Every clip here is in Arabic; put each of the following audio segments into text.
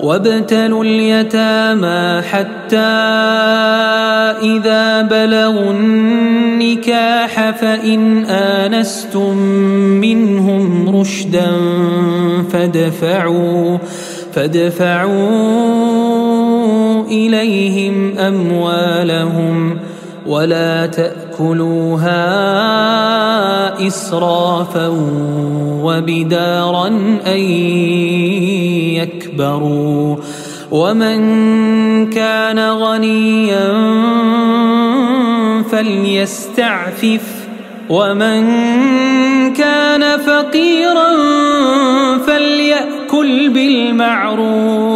وابتلوا اليتامى حتى إذا بلغوا النكاح فإن آنستم منهم رشدا فادفعوا فادفعوا إليهم أموالهم ولا تأكلوها إسرافا وبدارا أن يكبروا. ومن كان غنيا فليستعفف. ومن كان فقيرا فليأكل بالمعروف.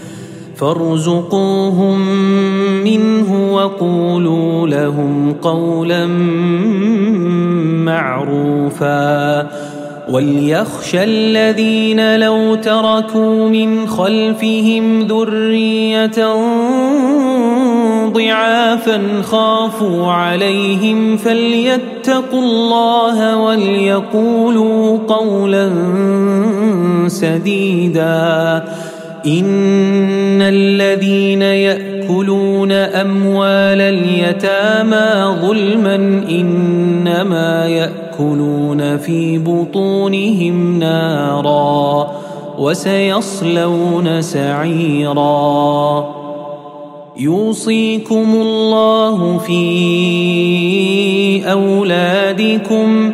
فارزقوهم منه وقولوا لهم قولا معروفا. وليخشى الذين لو تركوا من خلفهم ذريه ضعافا خافوا عليهم فليتقوا الله وليقولوا قولا سديدا. إن الذين يأكلون أموال اليتامى ظلما إنما يأكلون في بطونهم نارا وسيصلون سعيرا. يوصيكم الله في أولادكم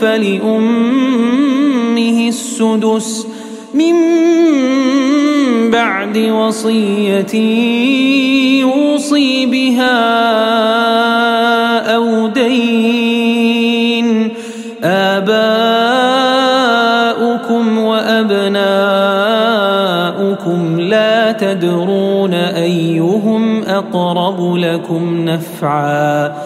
فلأمه السدس من بعد وصية يوصي بها أو دين. آباؤكم وأبناؤكم لا تدرون أيهم أقرب لكم نفعاً.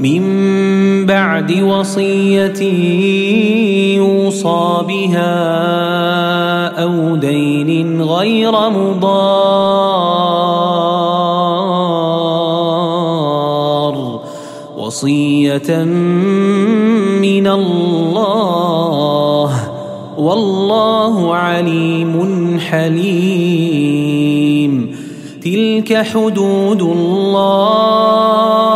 من بعد وصية يوصى بها أو دين غير مضار وصية من الله والله عليم حليم. تلك حدود الله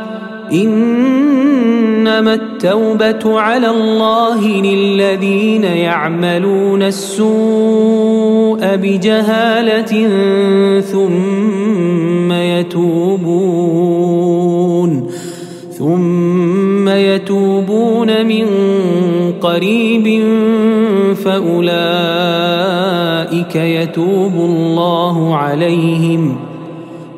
إنما التوبة على الله للذين يعملون السوء بجهالة ثم يتوبون ثم يتوبون من قريب فأولئك يتوب الله عليهم.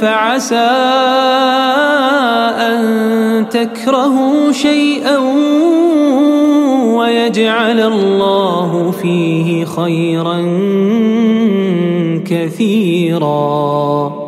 فعسى أن تكرهوا شيئا ويجعل الله فيه خيرا كثيرا.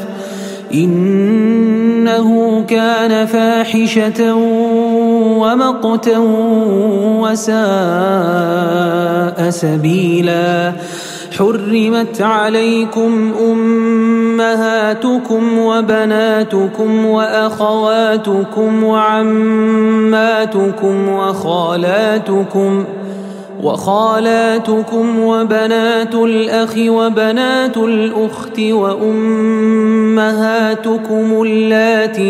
إنه كان فاحشة ومقتا وساء سبيلا. حرمت عليكم أمهاتكم وبناتكم وأخواتكم وعماتكم وخالاتكم وخالاتكم وبنات الأخ وبنات الأخت وأمهاتكم اللاتي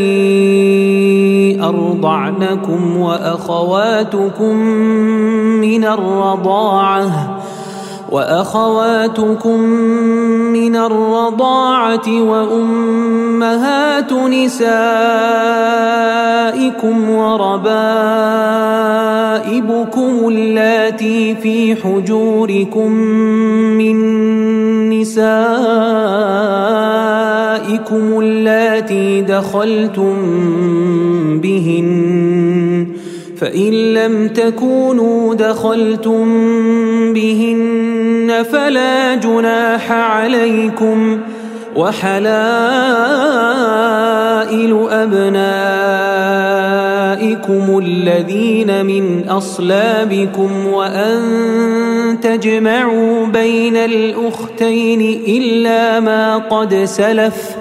أرضعنكم وأخواتكم من الرضاعة وأخواتكم من الرضاعة وأمهات نسائكم وربائبكم اللاتي في حجوركم من نسائكم اللاتي دخلتم بهن فإن لم تكونوا دخلتم بهن فلا جناح عليكم وحلائل أبنائكم الذين من أصلابكم وأن تجمعوا بين الأختين إلا ما قد سلف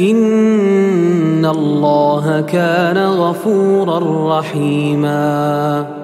إن الله كان غفورا رحيما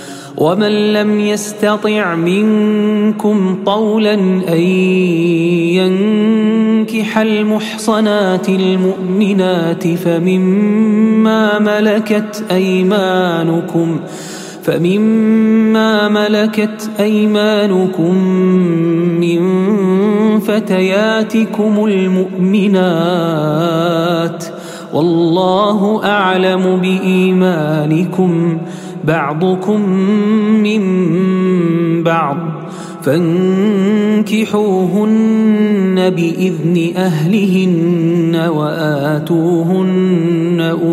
ومن لم يستطع منكم طولا أن ينكح المحصنات المؤمنات فمما ملكت أيمانكم فمما ملكت أيمانكم من فتياتكم المؤمنات والله أعلم بإيمانكم بعضكم من بعض فانكحوهن بإذن أهلهن وآتوهن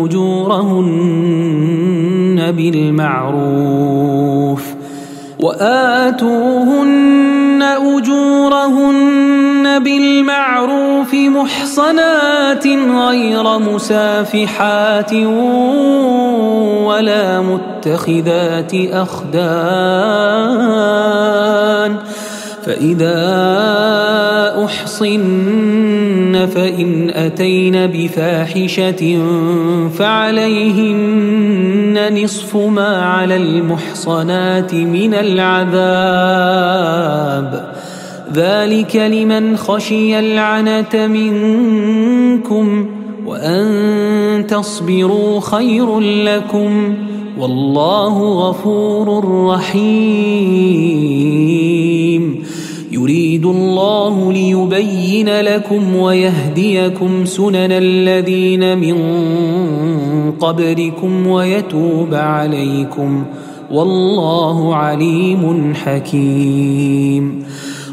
أجورهن بالمعروف وآتوهن بالمعروف محصنات غير مسافحات ولا متخذات أخدان فإذا أحصن فإن أتين بفاحشة فعليهن نصف ما على المحصنات من العذاب ذلك لمن خشي العنة منكم وأن تصبروا خير لكم والله غفور رحيم. يريد الله ليبين لكم ويهديكم سنن الذين من قبلكم ويتوب عليكم والله عليم حكيم.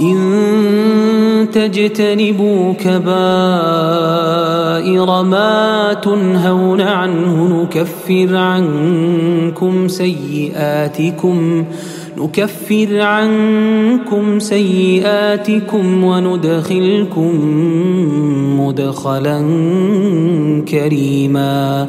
إن تجتنبوا كبائر ما تنهون عنه نكفر عنكم سيئاتكم نكفر عنكم سيئاتكم وندخلكم مدخلا كريما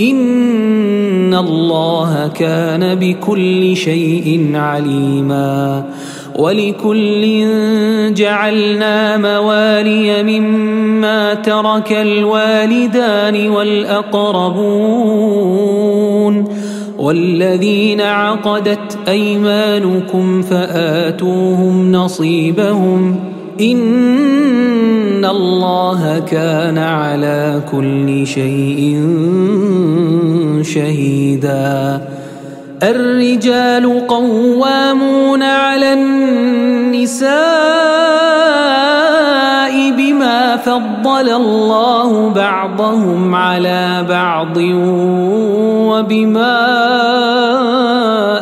إن الله كان بكل شيء عليما ولكل جعلنا موالي مما ترك الوالدان والأقربون والذين عقدت أيمانكم فآتوهم نصيبهم إن الله كان على كل شيء شهيدا. الرجال قوامون على النساء بما فضل الله بعضهم على بعض وبما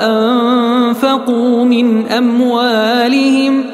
أنفقوا من أموالهم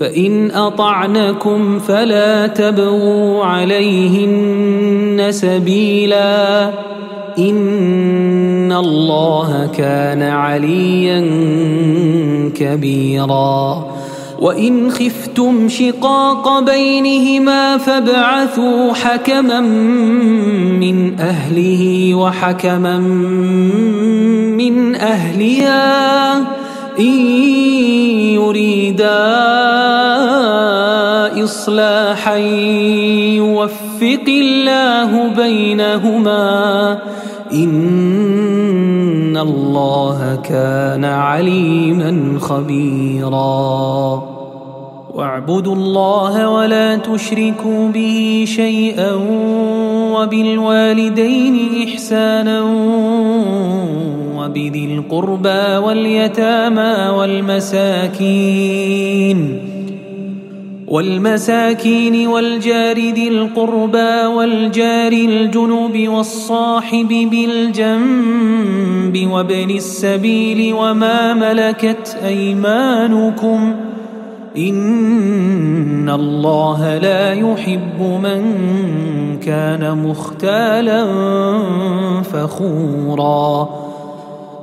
فإن أطعنكم فلا تبغوا عليهن سبيلا. إن الله كان عليا كبيرا. وإن خفتم شقاق بينهما فابعثوا حكما من أهله وحكما من أهلها. إن يريدا إصلاحا يوفق الله بينهما إن الله كان عليما خبيرا. واعبدوا الله ولا تشركوا به شيئا وبالوالدين إحسانا وبذي القربى واليتامى والمساكين والمساكين والجار ذي القربى والجار الجنوب والصاحب بالجنب وابن السبيل وما ملكت أيمانكم إن الله لا يحب من كان مختالا فخورا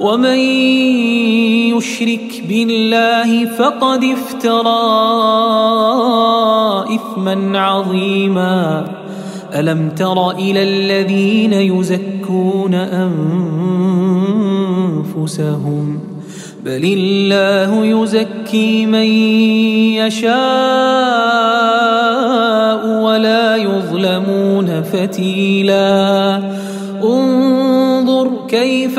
ومن يشرك بالله فقد افترى إثما عظيما. ألم تر إلى الذين يزكون أنفسهم؟ بل الله يزكي من يشاء ولا يظلمون فتيلا. انظر كيف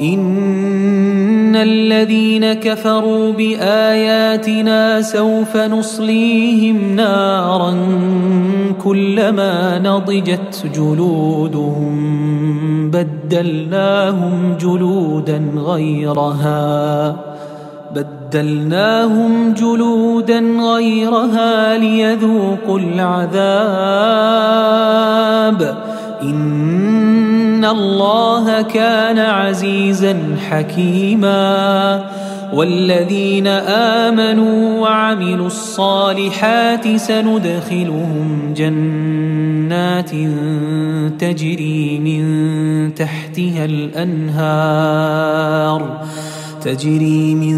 إن الذين كفروا بآياتنا سوف نصليهم نارا كلما نضجت جلودهم بدلناهم جلودا غيرها بدلناهم جلودا غيرها ليذوقوا العذاب إن الله كان عزيزا حكيما والذين آمنوا وعملوا الصالحات سندخلهم جنات تجري من تحتها الأنهار تجري من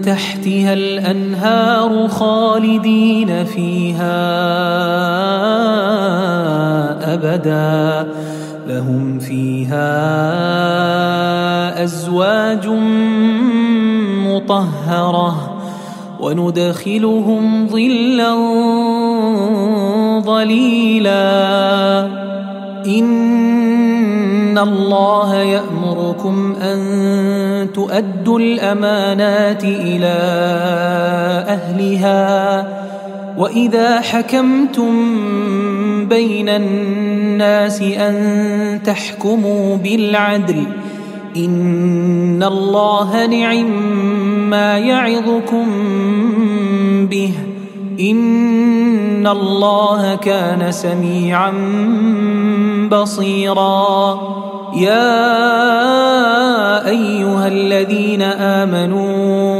تحتها الأنهار خالدين فيها أبدا لهم فيها أزواج مطهرة وندخلهم ظلا ظليلا. إن الله يأمركم أن تؤدوا الأمانات إلى أهلها وإذا حكمتم بين الناس أن تحكموا بالعدل إن الله نعم ما يعظكم به إن الله كان سميعا بصيرا. يا أيها الذين آمنوا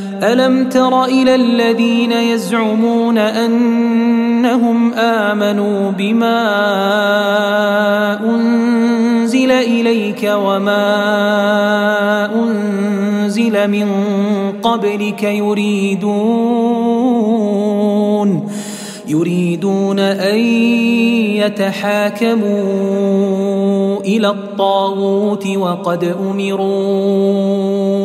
ألم تر إلى الذين يزعمون أنهم آمنوا بما أنزل إليك وما أنزل من قبلك يريدون يريدون أن يتحاكموا إلى الطاغوت وقد أمروا.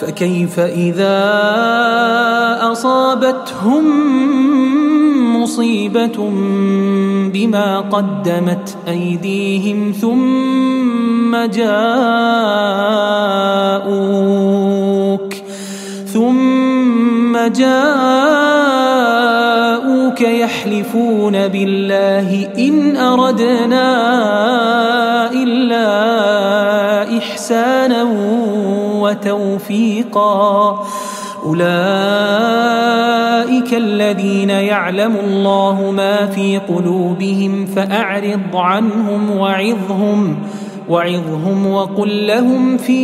فكيف إذا أصابتهم مصيبة بما قدمت أيديهم ثم جاءوك ثم جاءوك يحلفون بالله إن أردنا إلا إحسانا وتوفيقا. أولئك الذين يعلم الله ما في قلوبهم فأعرض عنهم وعظهم وعظهم وقل لهم في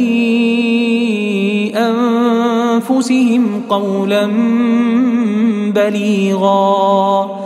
أنفسهم قولا بليغا.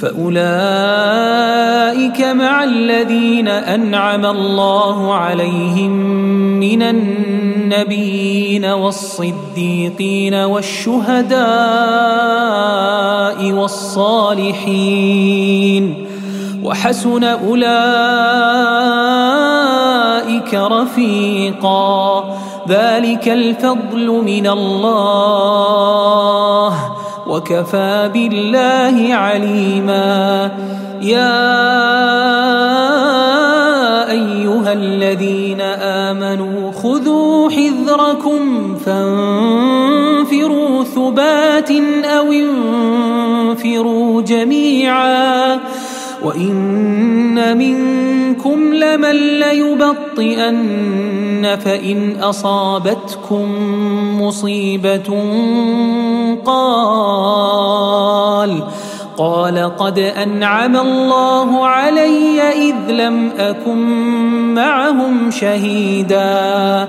فأولئك مع الذين أنعم الله عليهم من النبيين والصديقين والشهداء والصالحين وحسن أولئك رفيقا ذلك الفضل من الله وكفى بالله عليما. يا أيها الذين آمنوا خذوا حذركم فانفروا ثبات أو انفروا جميعا. وإن لمن ليبطئن فإن أصابتكم مصيبة قال قال قد أنعم الله علي إذ لم أكن معهم شهيدا.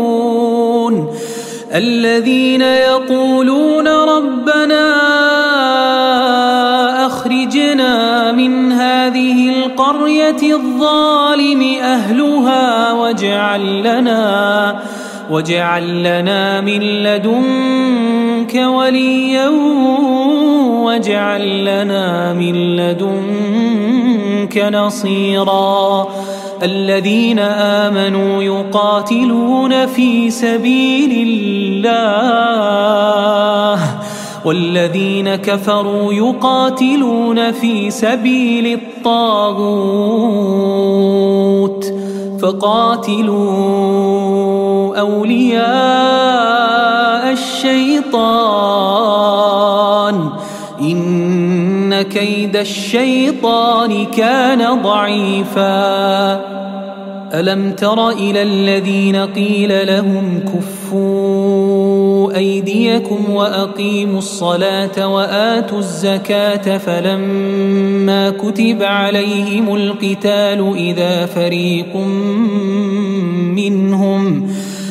الذين يقولون ربنا أخرجنا من هذه القرية الظالم أهلها واجعل لنا واجعل لنا من لدنك وليا واجعل لنا من لدنك نصيرا الذين آمنوا يقاتلون في سبيل الله والذين كفروا يقاتلون في سبيل الطاغوت فقاتلوا أولياء الشيطان. إن كيد الشيطان كان ضعيفا. ألم تر إلى الذين قيل لهم كفوا أيديكم وأقيموا الصلاة وآتوا الزكاة فلما كتب عليهم القتال إذا فريق منهم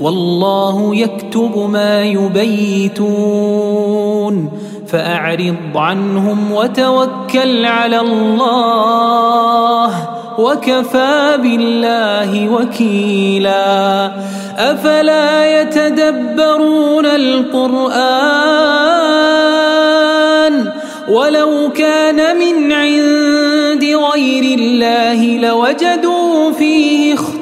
والله يكتب ما يبيتون فأعرض عنهم وتوكل على الله وكفى بالله وكيلا أفلا يتدبرون القرآن ولو كان من عند غير الله لوجدوا فيه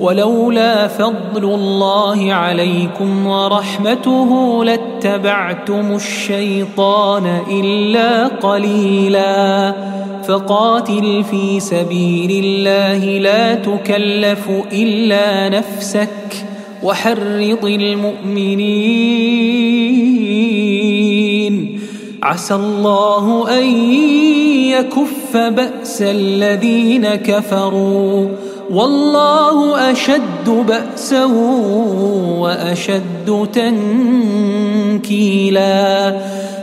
ولولا فضل الله عليكم ورحمته لاتبعتم الشيطان إلا قليلا. فقاتل في سبيل الله لا تكلف إلا نفسك وحرض المؤمنين. عسى الله أن يكف بأس الذين كفروا. والله أشد بأسا وأشد تنكيلا.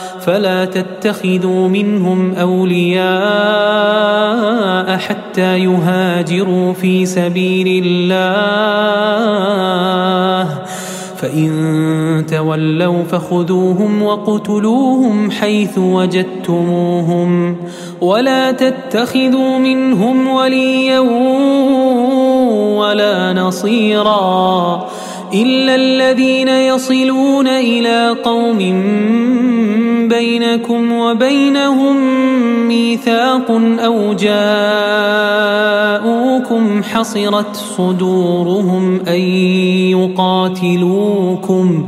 فلا تتخذوا منهم أولياء حتى يهاجروا في سبيل الله. فإن تولوا فخذوهم وقتلوهم حيث وجدتموهم. ولا تتخذوا منهم وليا ولا نصيرا إلا الذين يصلون إلى قوم بينكم وبينهم ميثاق أو جاءوكم حصرت صدورهم أن يقاتلوكم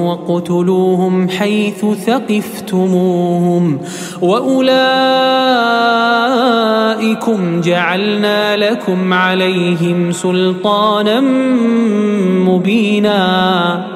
وقتلوهم حيث ثقفتموهم وأولئكم جعلنا لكم عليهم سلطانا مبينا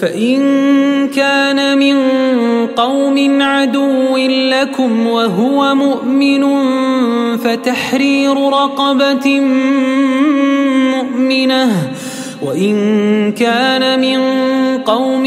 فإن كان من قوم عدو لكم وهو مؤمن فتحرير رقبة مؤمنة. وإن كان من قوم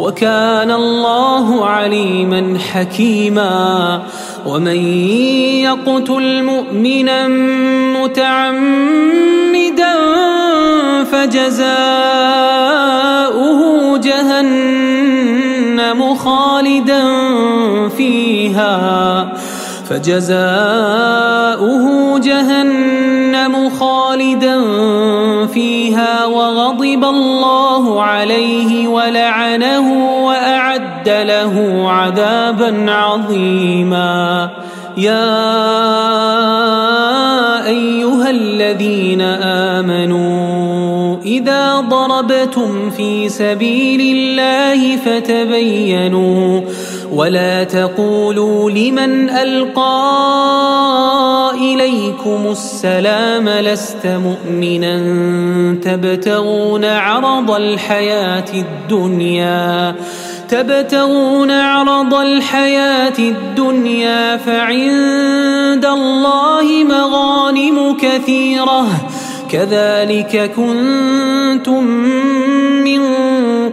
وكان الله عليما حكيما ومن يقتل مؤمنا متعمدا فجزاؤه جهنم خالدا فيها فجزاؤه جهنم خالدا فيها وغضب الله عليه ولعنه وأعد له عذابا عظيما. يا أيها الذين آمنوا إذا ضربتم في سبيل الله فتبينوا ولا تقولوا لمن ألقى إليكم السلام لست مؤمنا تبتغون عرض الحياة الدنيا تبتغون عرض الحياة الدنيا فعند الله مغانم كثيرة كذلك كنتم من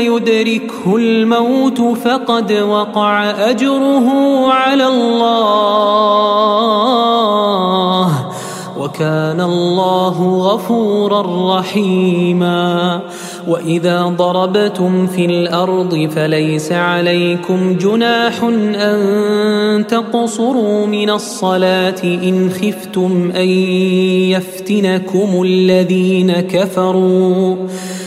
يدركه الموت فقد وقع أجره على الله وكان الله غفورا رحيما وإذا ضربتم في الأرض فليس عليكم جناح أن تقصروا من الصلاة إن خفتم أن يفتنكم الذين كفروا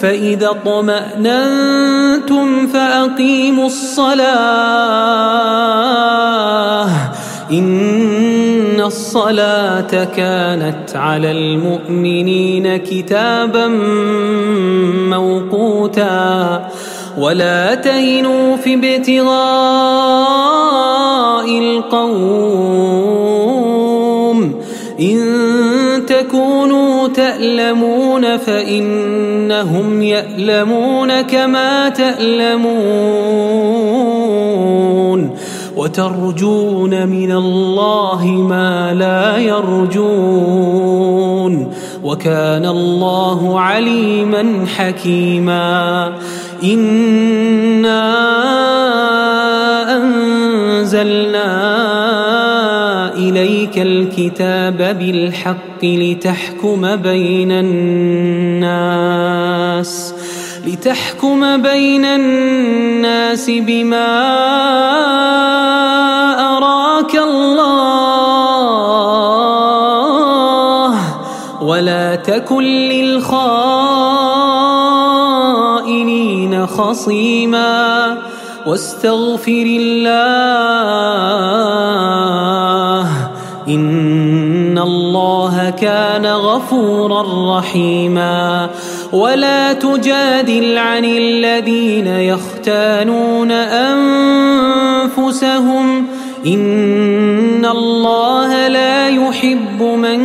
فإذا اطمأننتم فأقيموا الصلاة. إن الصلاة كانت على المؤمنين كتابا موقوتا. ولا تهنوا في ابتغاء القوم. إن تكونوا تألمون فإنهم يألمون كما تألمون وترجون من الله ما لا يرجون وكان الله عليما حكيما إنا أنزلنا الكتاب بالحق لتحكم بين الناس لتحكم بين الناس بما أراك الله ولا تكن للخائنين خصيما واستغفر الله إن الله كان غفورا رحيما. ولا تجادل عن الذين يختانون أنفسهم. إن الله لا يحب من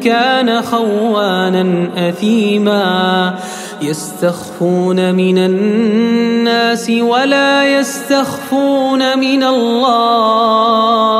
كان خوانا أثيما. يستخفون من الناس ولا يستخفون من الله.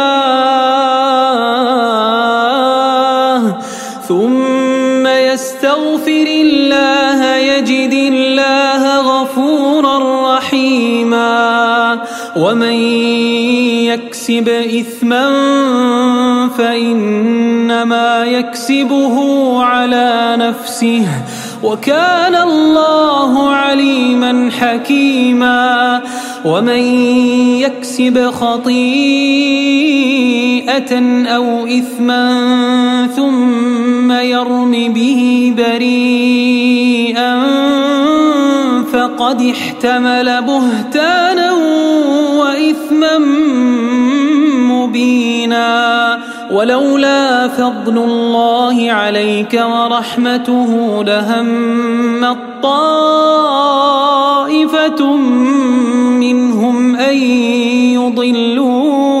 ثم يستغفر الله يجد الله غفورا رحيما ومن يكسب إثما فإنما يكسبه على نفسه وكان الله عليما حكيما ومن يكسب خطيئة أو إثما ثم يرم به بريئا فقد احتمل بهتانا وإثما مبينا. ولولا فضل الله عليك ورحمته لهم طائفة منهم أن يضلوك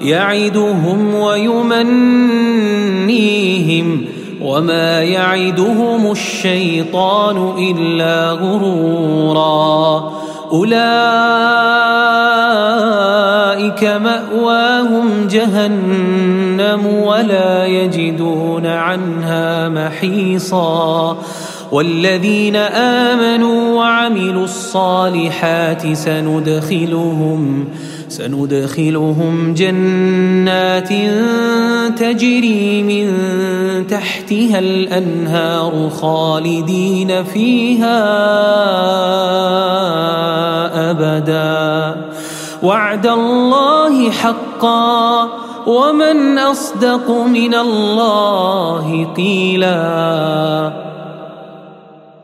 يعدهم ويمنيهم وما يعدهم الشيطان إلا غرورا. أولئك مأواهم جهنم ولا يجدون عنها محيصا. والذين آمنوا وعملوا الصالحات سندخلهم سندخلهم جنات تجري من تحتها الأنهار خالدين فيها أبدا. وعد الله حقا ومن أصدق من الله قيلا.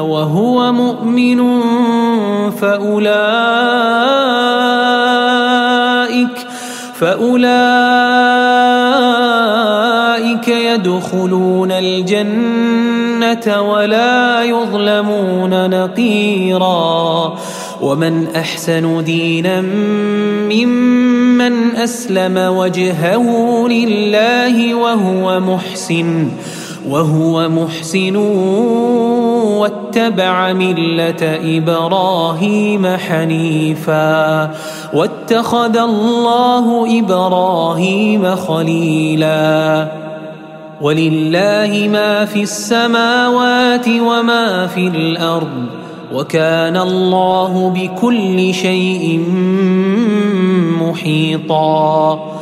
وهو مؤمن فاولئك فاولئك يدخلون الجنه ولا يظلمون نقيرا. ومن احسن دينا ممن اسلم وجهه لله وهو محسن. وهو محسن واتبع ملة إبراهيم حنيفا واتخذ الله إبراهيم خليلا ولله ما في السماوات وما في الأرض وكان الله بكل شيء محيطا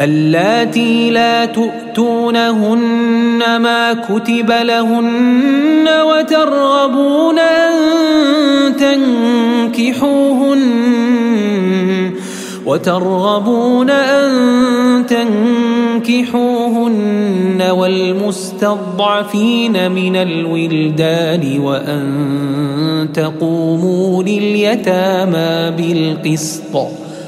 اللاتي لا تؤتونهن ما كتب لهن وترغبون أن تنكحوهن وترغبون أن تنكحوهن والمستضعفين من الولدان وأن تقوموا لليتامى بالقسط.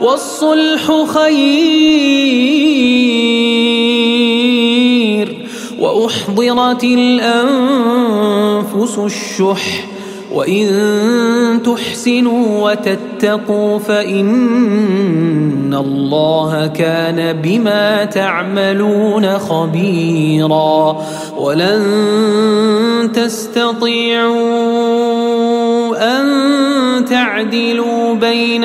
والصلح خير وأحضرت الأنفس الشح وإن تحسنوا وتتقوا فإن الله كان بما تعملون خبيرا ولن تستطيعوا أن تعدلوا بين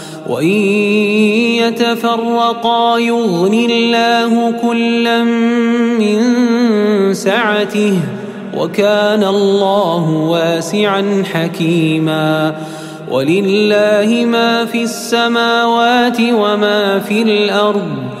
وإن يتفرقا يغن الله كلا من سعته وكان الله واسعا حكيما ولله ما في السماوات وما في الأرض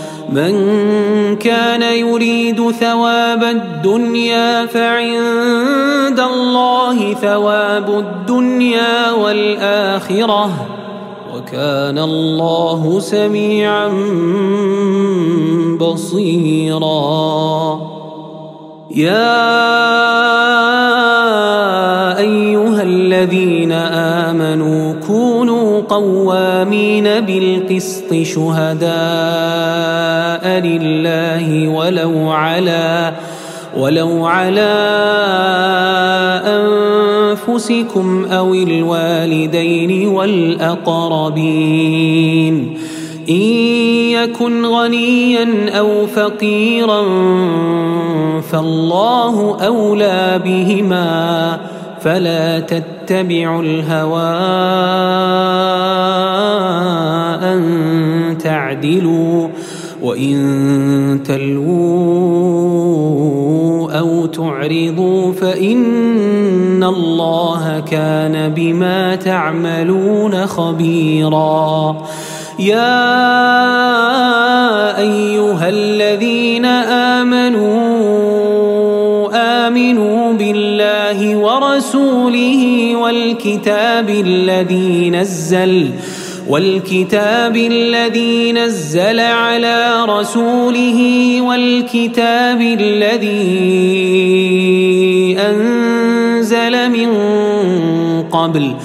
من كان يريد ثواب الدنيا فعند الله ثواب الدنيا والآخرة وكان الله سميعا بصيرا. يا أيها الذين آمنوا كونوا قوامين بالقسط شهداء لله ولو على ولو على أنفسكم أو الوالدين والأقربين. إن يكن غنيا أو فقيرا فالله أولى بهما. فلا تتبعوا الهوى أن تعدلوا وإن تلووا أو تعرضوا فإن الله كان بما تعملون خبيرا. يا أيها الذين آمنوا آمنوا بالله ورسوله والكتاب الذي نزل والكتاب الذي نزل على رسوله والكتاب الذي أنزل من قبل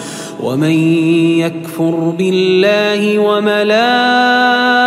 ومن يكفر بالله وملائكته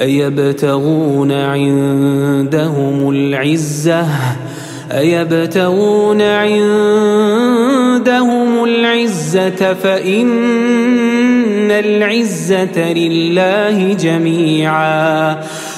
أيبتغون عندهم العزة؟ أيبتغون عندهم العزة فإن العزة لله جميعاً.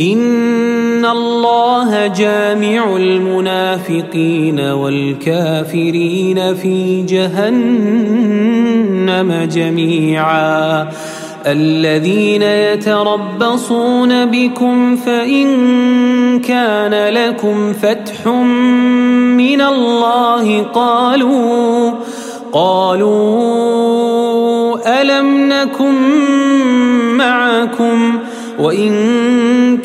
إن الله جامع المنافقين والكافرين في جهنم جميعا الذين يتربصون بكم فإن كان لكم فتح من الله قالوا قالوا ألم نكن معكم وإن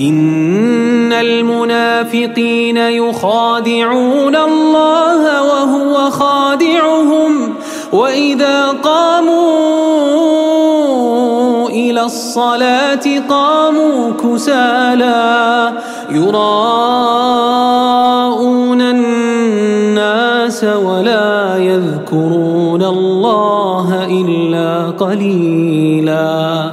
إن المنافقين يخادعون الله وهو خادعهم وإذا قاموا إلى الصلاة قاموا كسالى يراءون الناس ولا يذكرون الله إلا قليلاً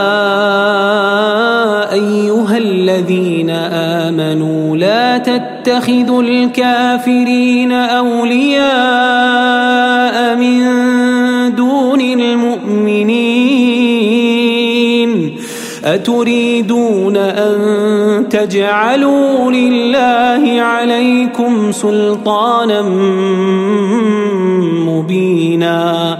تتخذوا الكافرين أولياء من دون المؤمنين أتريدون أن تجعلوا لله عليكم سلطانا مبينا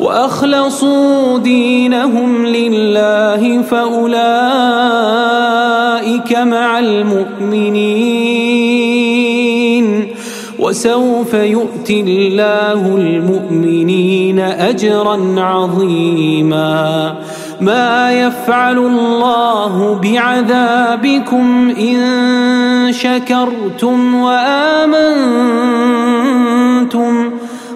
وأخلصوا دينهم لله فأولئك مع المؤمنين. وسوف يؤتي الله المؤمنين أجرا عظيما. ما يفعل الله بعذابكم إن شكرتم وآمنتم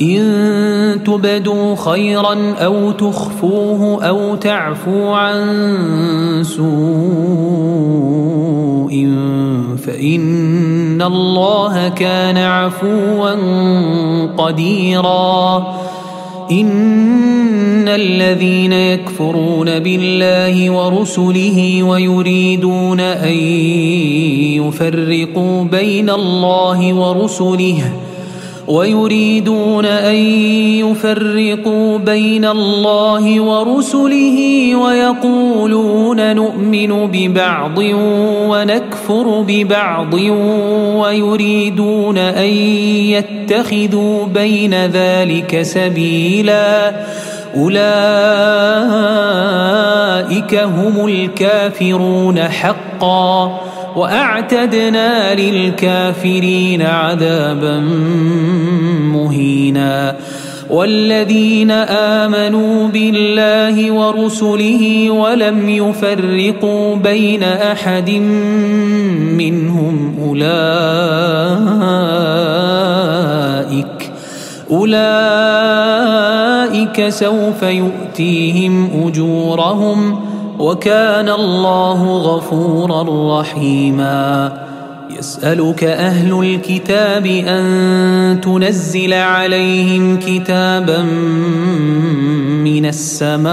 إن تبدوا خيرا أو تخفوه أو تعفو عن سوء فإن الله كان عفوا قديرا. إن الذين يكفرون بالله ورسله ويريدون أن يفرقوا بين الله ورسله ويريدون أن يفرقوا بين الله ورسله ويقولون نؤمن ببعض ونكفر ببعض ويريدون أن يتخذوا بين ذلك سبيلا أولئك هم الكافرون حقا وأعتدنا للكافرين عذابا مهينا. والذين آمنوا بالله ورسله ولم يفرقوا بين أحد منهم أولئك أولئك سوف يؤتيهم أجورهم. وكان الله غفورا رحيما. يسألك أهل الكتاب أن تنزل عليهم كتابا من السماء.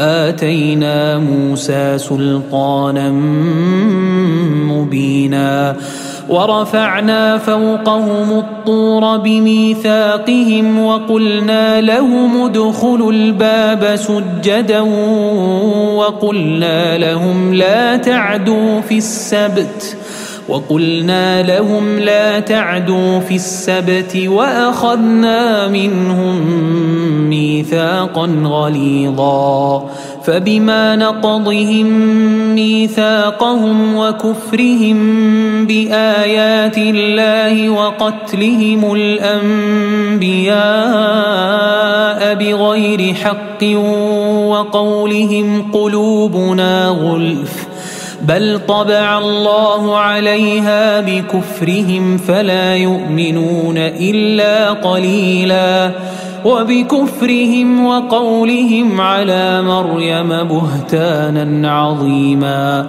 واتينا موسى سلطانا مبينا ورفعنا فوقهم الطور بميثاقهم وقلنا لهم ادخلوا الباب سجدا وقلنا لهم لا تعدوا في السبت وقلنا لهم لا تعدوا في السبت وأخذنا منهم ميثاقا غليظا فبما نقضهم ميثاقهم وكفرهم بآيات الله وقتلهم الأنبياء بغير حق وقولهم قلوبنا غلف بل طبع الله عليها بكفرهم فلا يؤمنون الا قليلا وبكفرهم وقولهم على مريم بهتانا عظيما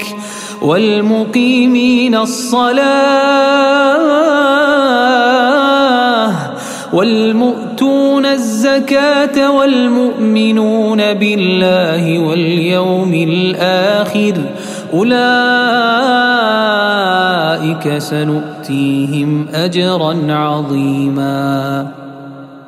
والمقيمين الصلاة والمؤتون الزكاة والمؤمنون بالله واليوم اولئك أولئك سنؤتيهم أجرا عظيما.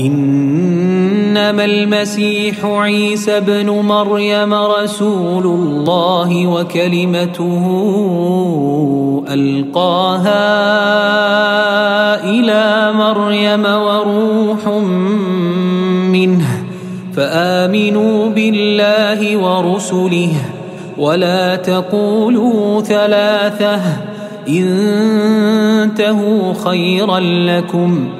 إنما المسيح عيسى بن مريم رسول الله وكلمته ألقاها إلى مريم وروح منه فآمنوا بالله ورسله ولا تقولوا ثلاثة انتهوا خيرا لكم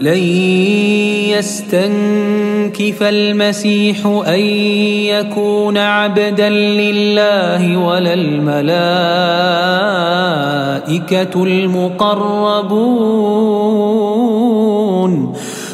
لن يستنكف المسيح أن يكون عبدا لله ولا الملائكة المقربون.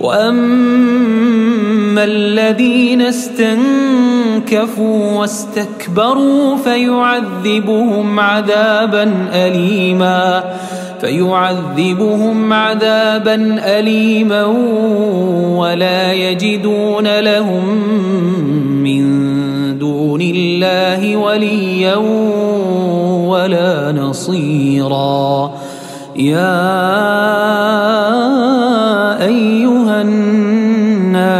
واما الذين استنكفوا واستكبروا فيعذبهم عذابا اليما فيعذبهم عذابا اليما ولا يجدون لهم من دون الله وليا ولا نصيرا يا